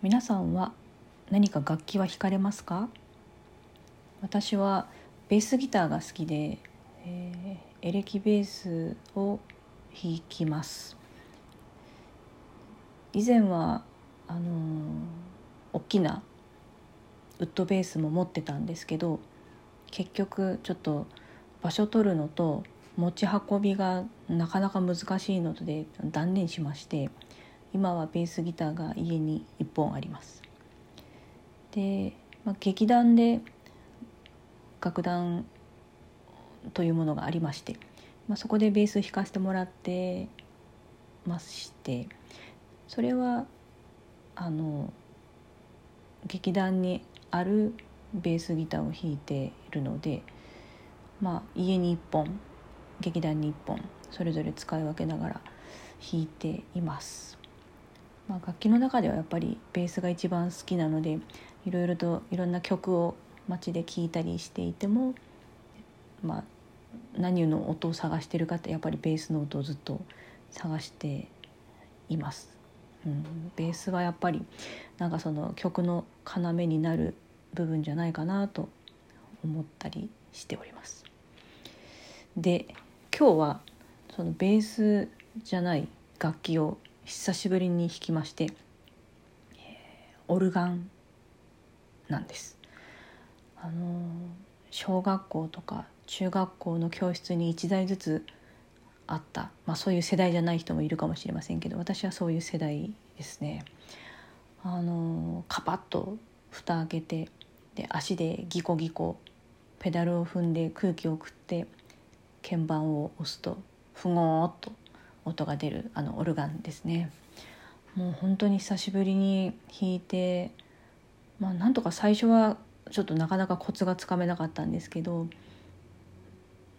皆さんは何か楽器は弾かれますか？私はベースギターが好きで、えー、エレキベースを弾きます。以前はあのー、大きなウッドベースも持ってたんですけど結局ちょっと場所取るのと持ち運びがなかなか難しいので断念しまして今はベースギターが家に1本あります。で、まあ、劇団で楽団というものがありまして、まあ、そこでベース弾かせてもらってましてそれはあの劇団にあるベースギターを弾いているので、まあ、家に1本劇団に1本それぞれ使い分けながら弾いています。まあ、楽器の中ではやっぱりベースが一番好きなのでいろいろといろんな曲を街で聴いたりしていても、まあ、何の音を探してるかってやっぱりベースの音をずっと探しています。うん、ベースはやっぱりなんかその曲の要になる部分じゃないかなと思ったりしております。で今日はそのベースじゃない楽器を久しぶりに弾きまして、えー、オルガンなんです。あの小学校とか中学校の教室に1台ずつあった、まあ、そういう世代じゃない人もいるかもしれませんけど私はそういう世代ですね。あのカパッと蓋開けてで足でギコギコペダルを踏んで空気を送って鍵盤を押すとふごーっと音が出るあのオルガンですね。もう本当に久しぶりに弾いて、まあ、なんとか最初はちょっとなかなかコツがつかめなかったんですけど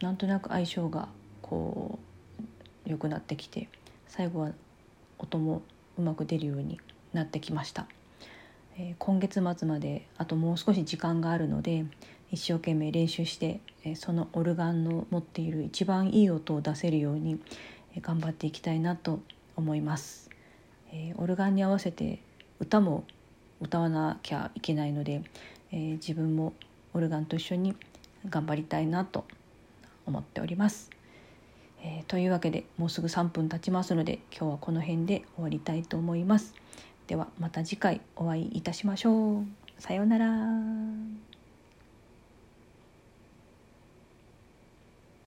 なんとなく相性がこう良くなってきて最後は音もうまく出るようになってきました、えー、今月末まであともう少し時間があるので一生懸命練習して、えー、そのオルガンの持っている一番いい音を出せるように、頑張っていきたいなと思います、えオルガンに合わせて歌も歌わなきゃいけないので、えー、自分もオルガンと一緒に頑張りたいなと思っております。えー、というわけでもうすぐ3分経ちますので今日はこの辺で終わりたいと思います。ではまた次回お会いいたしましょう。さようなら。